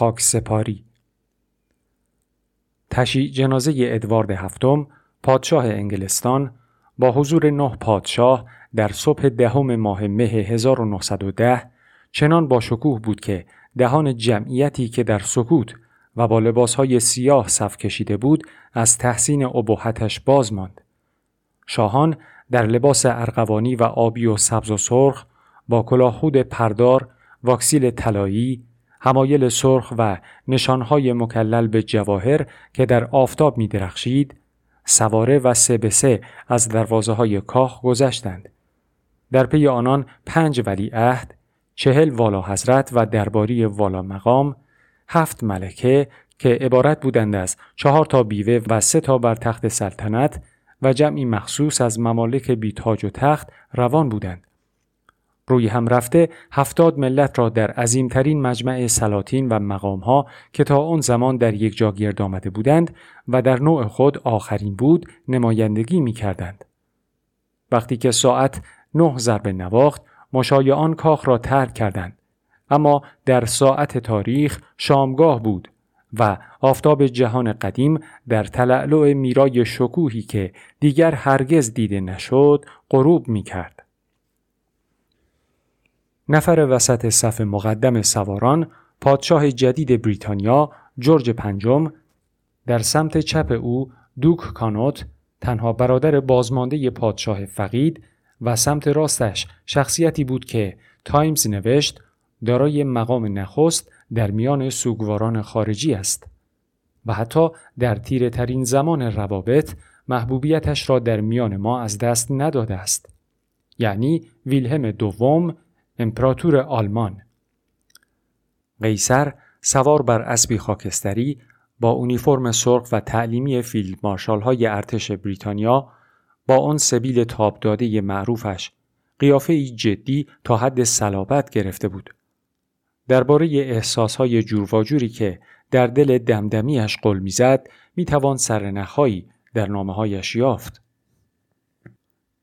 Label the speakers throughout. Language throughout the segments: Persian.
Speaker 1: خاک سپاری تشییع جنازه ادوارد هفتم پادشاه انگلستان با حضور نه پادشاه در صبح دهم ماه مه 1910 چنان با شکوه بود که دهان جمعیتی که در سکوت و با لباسهای سیاه صف کشیده بود از تحسین ابهتش باز ماند. شاهان در لباس ارغوانی و آبی و سبز و سرخ با کلاهخود پردار، واکسیل طلایی، همایل سرخ و نشانهای مکلل به جواهر که در آفتاب می درخشید، سواره و سه به سه از دروازه های کاخ گذشتند. در پی آنان پنج ولی عهد، چهل والا حضرت و درباری والا مقام، هفت ملکه که عبارت بودند از چهار تا بیوه و سه تا بر تخت سلطنت و جمعی مخصوص از ممالک بیتاج و تخت روان بودند. روی هم رفته هفتاد ملت را در عظیمترین مجمع سلاطین و مقامها که تا آن زمان در یک جا گرد آمده بودند و در نوع خود آخرین بود نمایندگی می کردند. وقتی که ساعت نه ضرب نواخت مشایعان کاخ را ترک کردند اما در ساعت تاریخ شامگاه بود و آفتاب جهان قدیم در تلعلع میرای شکوهی که دیگر هرگز دیده نشد غروب می کرد. نفر وسط صف مقدم سواران پادشاه جدید بریتانیا جورج پنجم در سمت چپ او دوک کانوت تنها برادر بازمانده پادشاه فقید و سمت راستش شخصیتی بود که تایمز نوشت دارای مقام نخست در میان سوگواران خارجی است و حتی در تیره ترین زمان روابط محبوبیتش را در میان ما از دست نداده است. یعنی ویلهم دوم امپراتور آلمان قیصر سوار بر اسبی خاکستری با اونیفرم سرخ و تعلیمی فیلد مارشال های ارتش بریتانیا با آن سبیل تاب داده معروفش قیافه جدی تا حد صلابت گرفته بود. درباره احساسهای جورواجوری که در دل دمدمیش قل می‌زد می‌توان سرنخهایی در نامههایش یافت.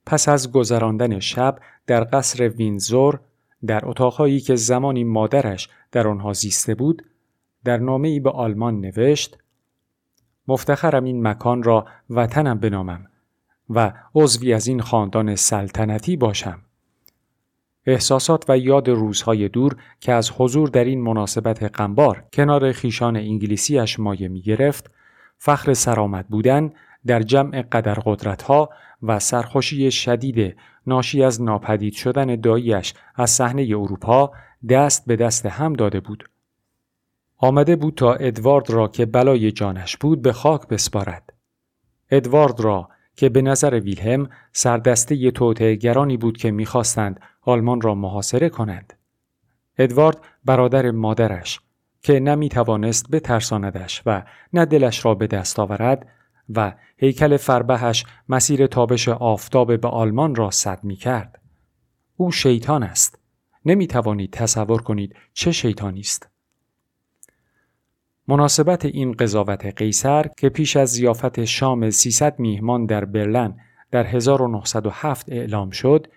Speaker 1: پس از گذراندن شب در قصر وینزور در اتاقهایی که زمانی مادرش در آنها زیسته بود در نامه ای به آلمان نوشت مفتخرم این مکان را وطنم بنامم و عضوی از این خاندان سلطنتی باشم. احساسات و یاد روزهای دور که از حضور در این مناسبت غمبار کنار خیشان انگلیسیش مایه می گرفت، فخر سرآمد بودن در جمع قدر قدرتها و سرخوشی شدید ناشی از ناپدید شدن داییش از صحنه اروپا دست به دست هم داده بود. آمده بود تا ادوارد را که بلای جانش بود به خاک بسپارد. ادوارد را که به نظر ویلهم سردسته گرانی بود که می‌خواستند آلمان را محاصره کنند. ادوارد برادر مادرش که نمی‌توانست بترساندش و نه دلش را به دست آورد و هیکل فربهش مسیر تابش آفتاب به آلمان را صد می کرد. او شیطان است. نمی توانید تصور کنید چه شیطانی است. مناسبت این قضاوت قیصر که پیش از زیافت شام 300 میهمان در برلن در 1907 اعلام شد،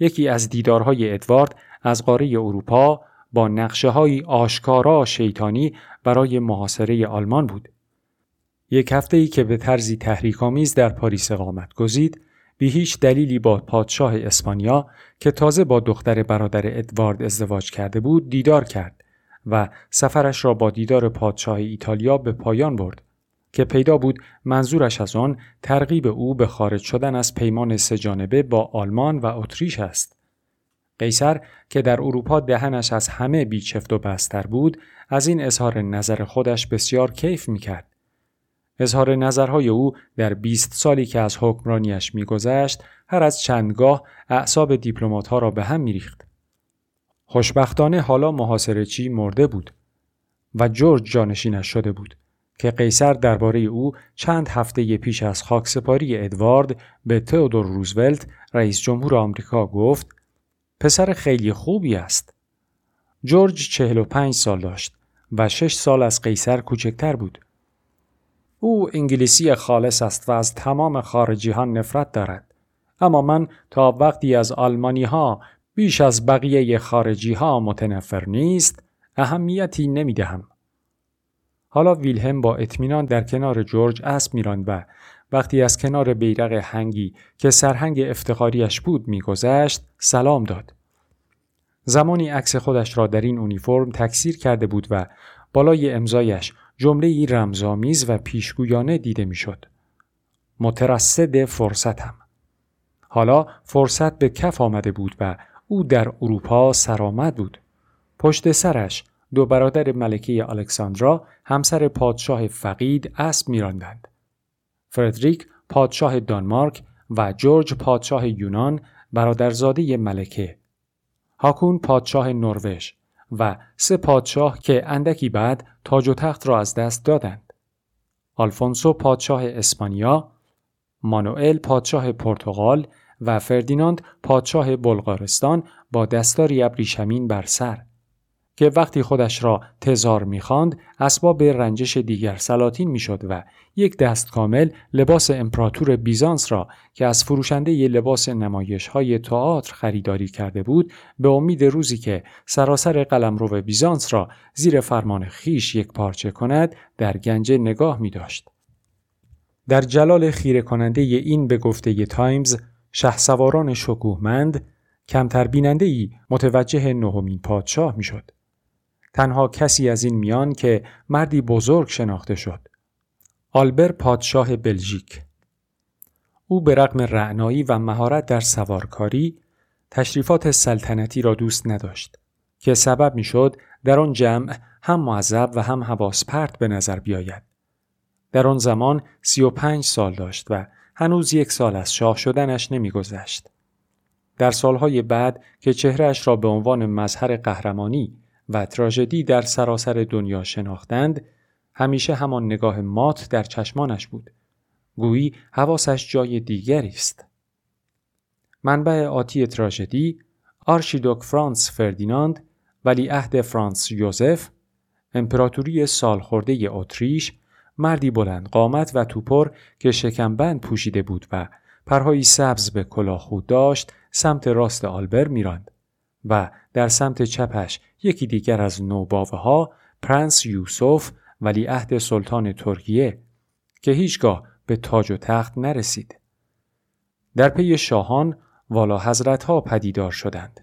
Speaker 1: یکی از دیدارهای ادوارد از قاره اروپا با نقشه های آشکارا شیطانی برای محاصره آلمان بود. یک هفته ای که به طرزی تحریک‌آمیز در پاریس اقامت گزید، بی هیچ دلیلی با پادشاه اسپانیا که تازه با دختر برادر ادوارد ازدواج کرده بود دیدار کرد و سفرش را با دیدار پادشاه ایتالیا به پایان برد که پیدا بود منظورش از آن ترغیب او به خارج شدن از پیمان سهجانبه با آلمان و اتریش است. قیصر که در اروپا دهنش از همه بیچفت و بستر بود از این اظهار نظر خودش بسیار کیف می‌کرد. اظهار نظرهای او در 20 سالی که از حکمرانیش میگذشت هر از چندگاه اعصاب دیپلماتها را به هم میریخت. خوشبختانه حالا محاصره چی مرده بود و جورج جانشینش شده بود که قیصر درباره او چند هفته پیش از خاکسپاری ادوارد به تئودور روزولت رئیس جمهور آمریکا گفت پسر خیلی خوبی است. جورج 45 سال داشت و 6 سال از قیصر کوچکتر بود. او انگلیسی خالص است و از تمام خارجی ها نفرت دارد. اما من تا وقتی از آلمانی ها بیش از بقیه خارجی ها متنفر نیست اهمیتی نمی دهم. حالا ویلهم با اطمینان در کنار جورج اسب میراند و وقتی از کنار بیرق هنگی که سرهنگ افتخاریش بود میگذشت سلام داد. زمانی عکس خودش را در این اونیفرم تکثیر کرده بود و بالای امضایش جمله ای رمزآمیز و پیشگویانه دیده می‌شد. مترصد فرصتم. حالا فرصت به کف آمده بود و او در اروپا سرآمد بود. پشت سرش دو برادر ملکه الکساندرا همسر پادشاه فقید اسب میراندند. فردریک پادشاه دانمارک و جورج پادشاه یونان برادرزاده ملکه. هاکون پادشاه نروژ و سه پادشاه که اندکی بعد تاج و تخت را از دست دادند. آلفونسو پادشاه اسپانیا، مانوئل پادشاه پرتغال و فردیناند پادشاه بلغارستان با دستاری ابریشمین بر سر که وقتی خودش را تزار می‌خواند اسباب رنجش دیگر سلاطین می‌شد و یک دست کامل لباس امپراتور بیزانس را که از فروشنده ی لباس نمایش های تئاتر خریداری کرده بود به امید روزی که سراسر قلمرو بیزانس را زیر فرمان خیش یک پارچه کند در گنجه نگاه می داشت. در جلال خیره کننده این به گفته ی تایمز شهسواران شکوهمند کمتر بیننده ای متوجه نهمین پادشاه می‌شد. تنها کسی از این میان که مردی بزرگ شناخته شد. آلبر پادشاه بلژیک او به رغم رعنایی و مهارت در سوارکاری تشریفات سلطنتی را دوست نداشت که سبب می‌شد در آن جمع هم معذب و هم حواس پرت به نظر بیاید. در آن زمان سی و پنج سال داشت و هنوز یک سال از شاه شدنش نمیگذشت. در سالهای بعد که چهرهش را به عنوان مظهر قهرمانی و تراژدی در سراسر دنیا شناختند همیشه همان نگاه مات در چشمانش بود. گویی حواسش جای دیگری است. منبع آتی تراژدی آرشیدوک فرانس فردیناند ولی عهد فرانس یوزف امپراتوری سالخورده اتریش مردی بلند قامت و توپر که شکمبند پوشیده بود و پرهایی سبز به کلاه خود داشت سمت راست آلبر میراند. و در سمت چپش یکی دیگر از نوباوه ها پرنس یوسف ولی عهد سلطان ترکیه که هیچگاه به تاج و تخت نرسید. در پی شاهان والا حضرت ها پدیدار شدند.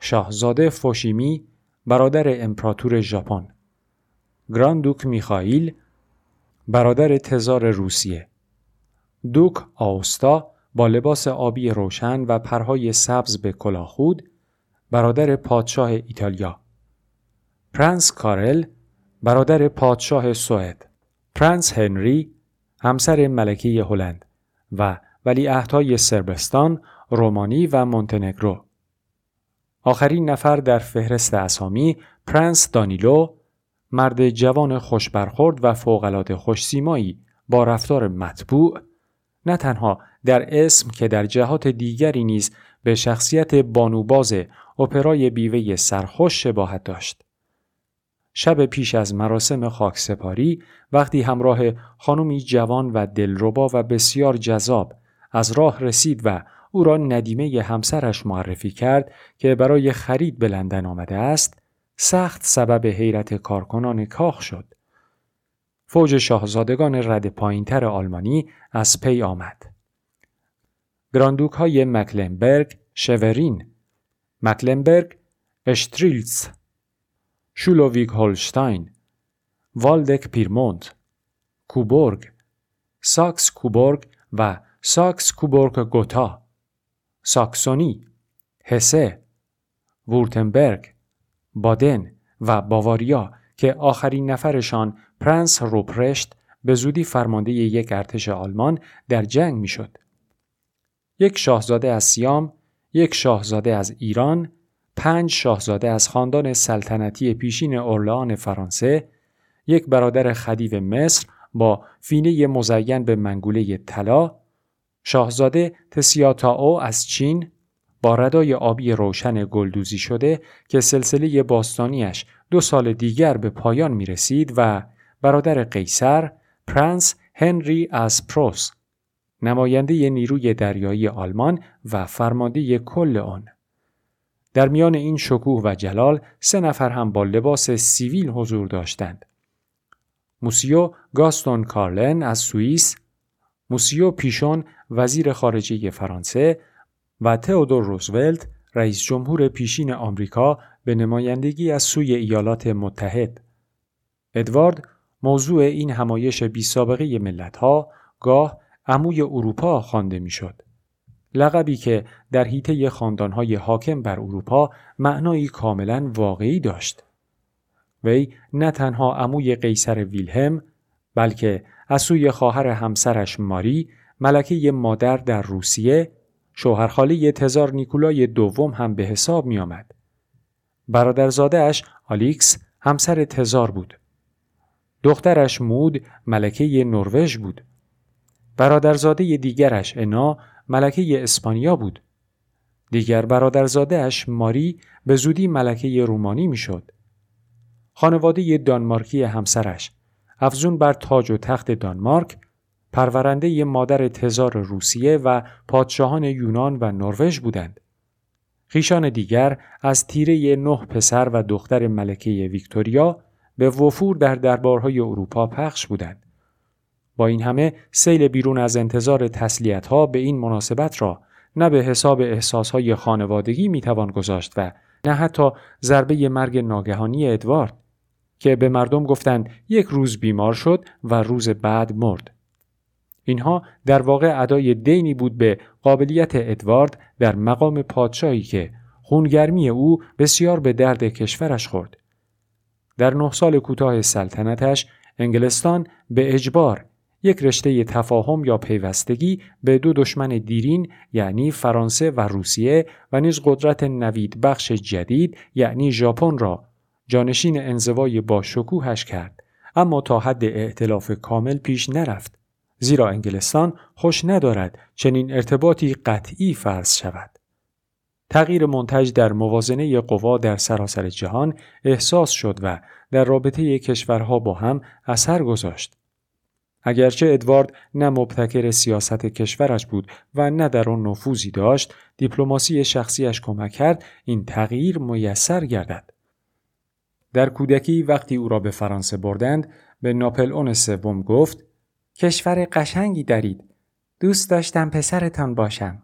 Speaker 1: شاهزاده فوشیمی برادر امپراتور ژاپن گراندوک میخائیل برادر تزار روسیه دوک آوستا با لباس آبی روشن و پرهای سبز به کلاهخود برادر پادشاه ایتالیا. پرنس کارل برادر پادشاه سوئد. پرنس هنری همسر ملکه هلند و ولی اهدای سربستان، رومانی و مونتنگرو. آخرین نفر در فهرست اسامی پرنس دانیلو مرد جوان خوشبرخورد و فوقالعاده خوشسیمایی با رفتار مطبوع نه تنها در اسم که در جهات دیگری نیز به شخصیت بانوباز اپرای بیوه سرخوش شباهت داشت. شب پیش از مراسم خاکسپاری وقتی همراه خانمی جوان و دلربا و بسیار جذاب از راه رسید و او را ندیمه همسرش معرفی کرد که برای خرید به لندن آمده است سخت سبب حیرت کارکنان کاخ شد. فوج شاهزادگان رد پایینتر آلمانی از پی آمد. گراندوک های مکلنبرگ، شورین، مکلنبرگ، اشترلیتز، شلسویگ هولشتاین، والدک پیرمونت، کوبورگ، ساکس کوبورگ و ساکس کوبورگ گوتا، ساکسونی، هسه، وورتنبرگ، بادن و باواریا که آخرین نفرشان پرنس روپرشت به زودی فرمانده یک ارتش آلمان در جنگ می‌شد. یک شاهزاده از سیام، یک شاهزاده از ایران، پنج شاهزاده از خاندان سلطنتی پیشین اورلان فرانسه، یک برادر خدیو مصر با فینه مزین به منگوله طلا، شاهزاده تسیاتاو از چین با ردای آبی روشن گلدوزی شده که سلسله باستانیش دو سال دیگر به پایان می رسید و برادر قیصر پرنس هنری از پروس نماینده نیروی دریایی آلمان و فرمانده کل آن در میان این شکوه و جلال سه نفر هم با لباس سیویل حضور داشتند موسیو گاستون کارلن از سوئیس، موسیو پیشون وزیر خارجه فرانسه و تئودور روزولت رئیس جمهور پیشین آمریکا به نمایندگی از سوی ایالات متحد. ادوارد موضوع این همایش بی سابقه ملت ها گاه عموی اروپا خوانده می‌شد. لقبی که در حیطه خاندانهای حاکم بر اروپا معنایی کاملا واقعی داشت. وی نه تنها عموی قیصر ویلهم بلکه از سوی خواهر همسرش ماری ملکه مادر در روسیه شوهرخاله تزار نیکولای دوم هم به حساب می آمد. برادرزادهش آلیکس همسر تزار بود. دخترش مود ملکه نروژ بود. برادرزاده دیگرش انا ملکه اسپانیا بود. دیگر برادرزادهش ماری به زودی ملکه رومانی می‌شد. خانواده دانمارکی همسرش افزون بر تاج و تخت دانمارک پرورنده مادر تزار روسیه و پادشاهان یونان و نروژ بودند. خیشان دیگر از تیره نه پسر و دختر ملکه ویکتوریا به وفور در دربارهای اروپا پخش بودند. با این همه سیل بیرون از انتظار تسلیت ها به این مناسبت را نه به حساب احساسهای خانوادگی می‌توان گذاشت و نه حتی ضربه مرگ ناگهانی ادوارد که به مردم گفتند یک روز بیمار شد و روز بعد مرد. اینها در واقع ادای دینی بود به قابلیت ادوارد در مقام پادشاهی که خونگرمی او بسیار به درد کشورش خورد. در نه سال کوتاه سلطنتش انگلستان به اجبار یک رشته تفاهم یا پیوستگی به دو دشمن دیرین یعنی فرانسه و روسیه و نیز قدرت نوید بخش جدید یعنی ژاپن را جانشین انزوای با شکوهش کرد. اما تا حد ائتلاف کامل پیش نرفت. زیرا انگلستان خوش ندارد چنین ارتباطی قطعی فرض شود. تغییر منتج در موازنه قوا در سراسر جهان احساس شد و در رابطه کشورها با هم اثر گذاشت. اگرچه ادوارد نه مبتکر سیاست کشورش بود و نه در آن نفوذی داشت دیپلماسی شخصیش کمک کرد این تغییر میسر گردد. در کودکی وقتی او را به فرانسه بردند به ناپل اون سوم گفت کشور قشنگی دارید. دوست داشتم پسرتان باشم.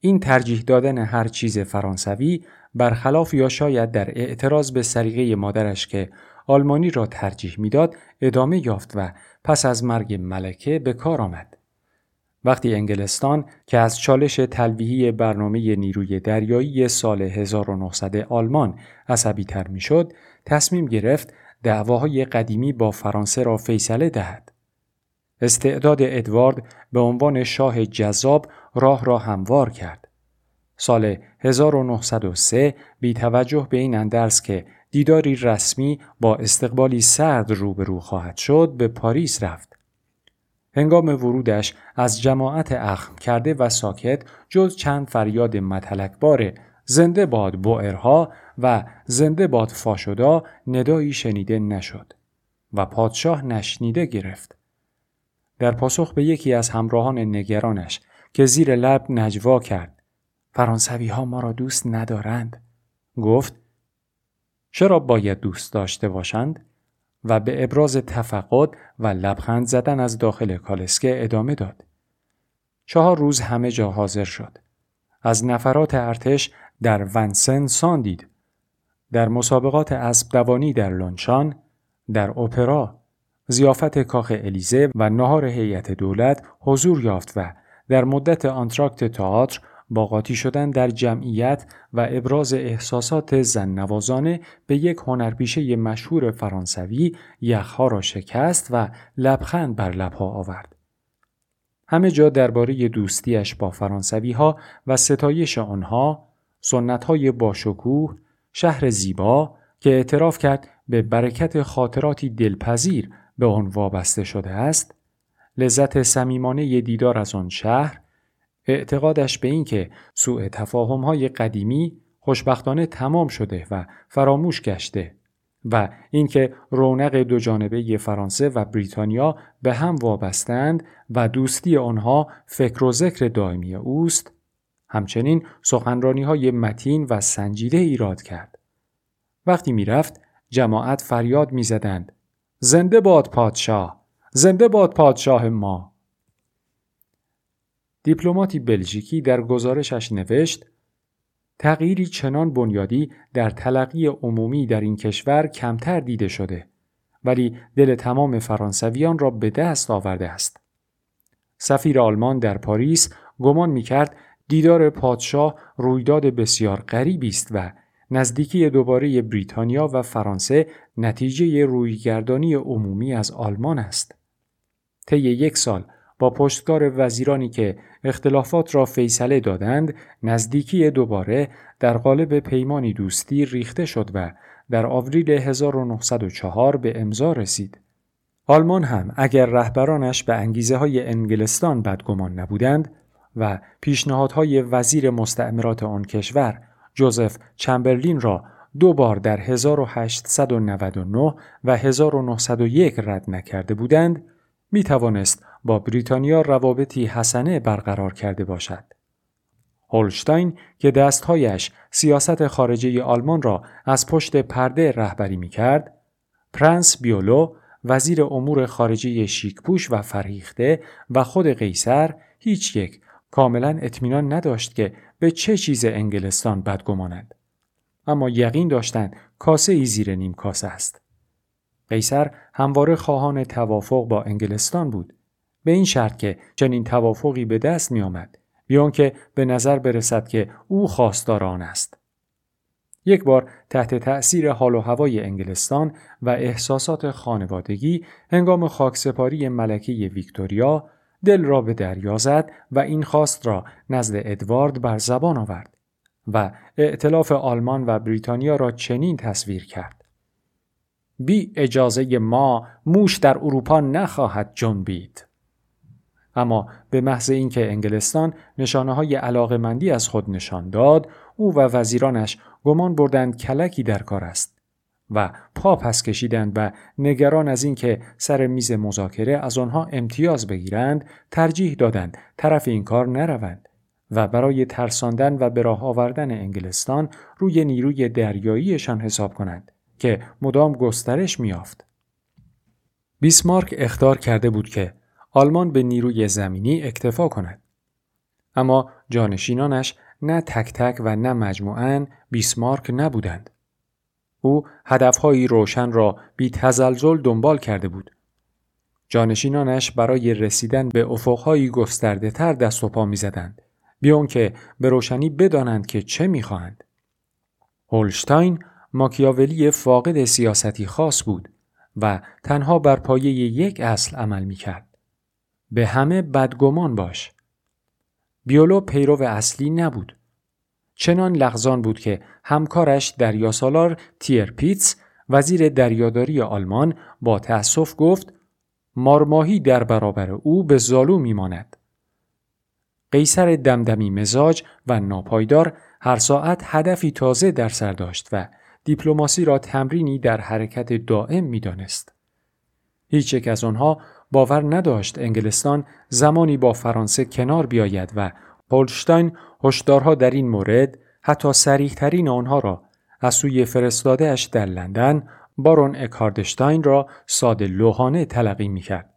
Speaker 1: این ترجیح دادن هر چیز فرانسوی برخلاف یا شاید در اعتراض به سریقه مادرش که آلمانی را ترجیح می‌داد ادامه یافت و پس از مرگ ملکه به کار آمد. وقتی انگلستان که از چالش تلویحی برنامه نیروی دریایی سال 1900 آلمان عصبی تر می شد، تصمیم گرفت دعواهای قدیمی با فرانسه را فیصله دهد. استعداد ادوارد به عنوان شاه جذاب راه را هموار کرد. سال 1903 بی توجه به این اندرس که دیداری رسمی با استقبالی سرد روبرو خواهد شد به پاریس رفت. هنگام ورودش از جماعت اخم کرده و ساکت جز چند فریاد متلکبار زنده باد بوئرها و زنده باد فاشدا ندایی شنیده نشد و پادشاه نشنیده گرفت. در پاسخ به یکی از همراهان نگرانش که زیر لب نجوا کرد فرانسوی ها ما را دوست ندارند گفت چرا باید دوست داشته باشند و به ابراز تفقد و لبخند زدن از داخل کالسکه ادامه داد. چهار روز همه جا حاضر شد. از نفرات ارتش در ونسن ساندید در مسابقات اسب دوانی در لونشان در اپرا زیافت کاخ الیزه و نهار هیئت دولت حضور یافت و در مدت آنتراکت تئاتر با قاطی شدن در جمعیت و ابراز احساسات زن نوازانه به یک هنرپیشه مشهور فرانسوی یخها را شکست و لبخند بر لبها آورد. همه جا درباره دوستیش با فرانسوی ها و ستایش آنها، سنت های باشکوه، شهر زیبا که اعتراف کرد به برکت خاطراتی دلپذیر به آن وابسته شده است، لذت صمیمانه دیدار از آن شهر اعتقادش به این که سوء تفاهم های قدیمی خوشبختانه تمام شده و فراموش گشته و اینکه رونق دو جانبه فرانسه و بریتانیا به هم وابستند و دوستی آنها فکر و ذکر دائمی اوست همچنین سخنرانی های متین و سنجیده ایراد کرد. وقتی می‌رفت جماعت فریاد می‌زدند زنده باد پادشاه! زنده باد پادشاه ما! دیپلماتی بلژیکی در گزارشش نوشت تغییری چنان بنیادی در تلقی عمومی در این کشور کمتر دیده شده ولی دل تمام فرانسویان را به دست آورده است. سفیر آلمان در پاریس گمان می کرد دیدار پادشاه رویداد بسیار غریبی است و نزدیکی دوباره بریتانیا و فرانسه نتیجه رویگردانی عمومی از آلمان است. طی یک سال با پشتکار وزیرانی که اختلافات را فیصله دادند نزدیکی دوباره در قالب پیمانی دوستی ریخته شد و در آوریل 1904 به امضا رسید. آلمان هم اگر رهبرانش به انگیزه های انگلستان بدگمان نبودند و پیشنهادهای وزیر مستعمرات آن کشور جوزف چمبرلین را دو بار در 1899 و 1901 رد نکرده بودند می توانست با بریتانیا روابطی حسنه برقرار کرده باشد. هولشتاین که دستهایش سیاست خارجه آلمان را از پشت پرده رهبری می کرد، پرنس بیولو وزیر امور خارجه شیکپوش و فرهیخته و خود قیصر هیچ یک کاملا اطمینان نداشت که به چه چیز انگلستان بدگمانند. اما یقین داشتند کاسه ای زیر نیم کاسه است. قیصر همواره خواهان توافق با انگلستان بود. به این شرط که چنین توافقی به دست می. بیان که به نظر برسد که او خواستار آن است. یک بار تحت تأثیر حال و هوای انگلستان و احساسات خانوادگی هنگام خاکسپاری ملکه ویکتوریا دل را به دریا زد و این خواست را نزد ادوارد بر زبان آورد و ائتلاف آلمان و بریتانیا را چنین تصویر کرد. بی اجازه ما موش در اروپا نخواهد جنبید. اما به محض اینکه انگلستان نشانه های علاقمندی از خود نشان داد او و وزیرانش گمان بردند کلکی در کار است و پا پس کشیدند و نگران از اینکه سر میز مذاکره از آنها امتیاز بگیرند ترجیح دادند طرف این کار نروند و برای ترساندن و به راه آوردن انگلستان روی نیروی دریاییشان حساب کنند که مدام گسترش میافت. بیسمارک اختار کرده بود که آلمان به نیروی زمینی اکتفا کند. اما جانشینانش نه تک تک و نه مجموعاً بیسمارک نبودند. او هدفهایی روشن را بی تزلزل دنبال کرده بود. جانشینانش برای رسیدن به افقهایی گسترده تر دست و پا می زدند. بیان که به روشنی بدانند که چه می خواهند. هولشتاین ماکیاولی فاقد سیاستی خاص بود و تنها بر پایه یک اصل عمل می کرد. به همه بدگمان باش. بیولو پیرو اصلی نبود. چنان لغزان بود که همکارش دریاسالار تیرپیتس وزیر دریاداری آلمان با تأسف گفت مارماهی در برابر او به زالو میماند. قیصر دمدمی مزاج و ناپایدار هر ساعت هدفی تازه در سر داشت و دیپلماسی را تمرینی در حرکت دائم می‌دانست. هیچ یک از آنها باور نداشت انگلستان زمانی با فرانسه کنار بیاید و هولشتاین هشدارها در این مورد حتی سریحترین آنها را از سوی فرستادهاش در لندن بارون اکاردشتاین را ساده لوحانه تلقی می کرد.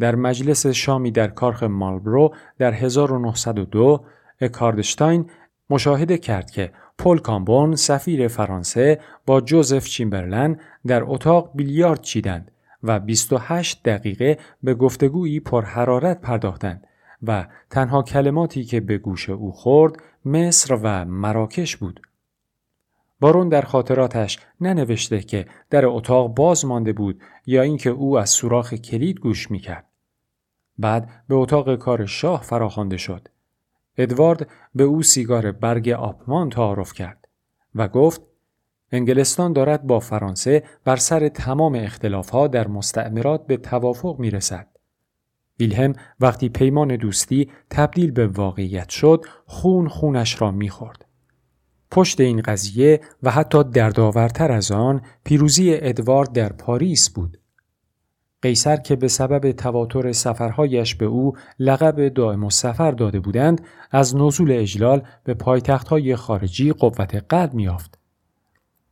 Speaker 1: در مجلس شامی در کارخ مالبرو در 1902 اکاردشتاین مشاهده کرد که پل کامبون سفیر فرانسه با جوزف چیمبرلن در اتاق بیلیارد چیدند و 28 دقیقه به گفتگویی پرحرارت پرداختند و تنها کلماتی که به گوش او خورد مصر و مراکش بود. بارون در خاطراتش ننوشته که در اتاق باز مانده بود یا اینکه او از سوراخ کلید گوش می‌کرد. بعد به اتاق کار شاه فراخوانده شد. ادوارد به او سیگار برگ آپمان تعارف کرد و گفت انگلستان دارد با فرانسه بر سر تمام اختلافها در مستعمرات به توافق می رسد. ویلهم وقتی پیمان دوستی تبدیل به واقعیت شد خون خونش را می‌خورد. پشت این قضیه و حتی دردآورتر از آن پیروزی ادوارد در پاریس بود. قیصر که به سبب تواتر سفرهایش به او لقب دائم سفر داده بودند از نزول اجلال به پایتختهای خارجی قوت قلب میافت.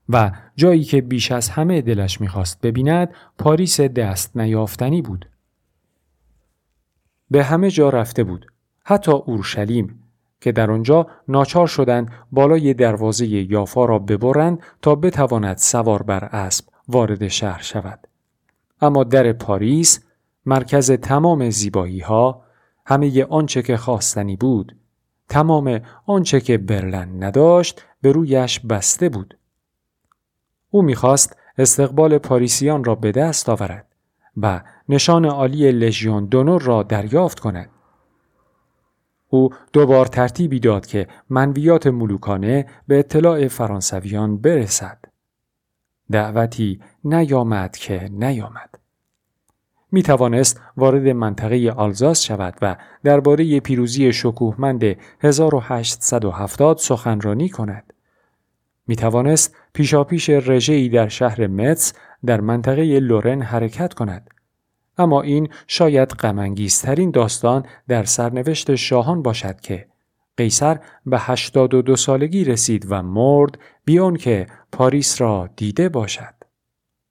Speaker 1: و جایی که بیش از همه دلش می‌خواست ببیند پاریس دست نیافتنی بود. به همه جا رفته بود. حتی اورشلیم که در آنجا ناچار شدند بالای دروازه یافا را ببرند تا بتواند سوار بر اسب وارد شهر شود. اما در پاریس مرکز تمام زیبایی ها همه آنچه که خواستنی بود تمام آنچه که برلن نداشت به رویش بسته بود. او می‌خواست استقبال پاریسیان را به دست آورد و نشان عالی لژیون دونور را دریافت کند. او دوبار ترتیبی داد که منویات ملوکانه به اطلاع فرانسویان برسد. دعوتی نیامد که نیامد. می توانست وارد منطقه آلزاس شود و درباره پیروزی شکوهمند 1870 سخنرانی کند. می توانست پیشاپیش رژه‌ای در شهر متس در منطقه لورن حرکت کند. اما این شاید غمانگیزترین داستان در سرنوشت شاهان باشد که قیصر به 82 سالگی رسید و مرد بیان که پاریس را دیده باشد.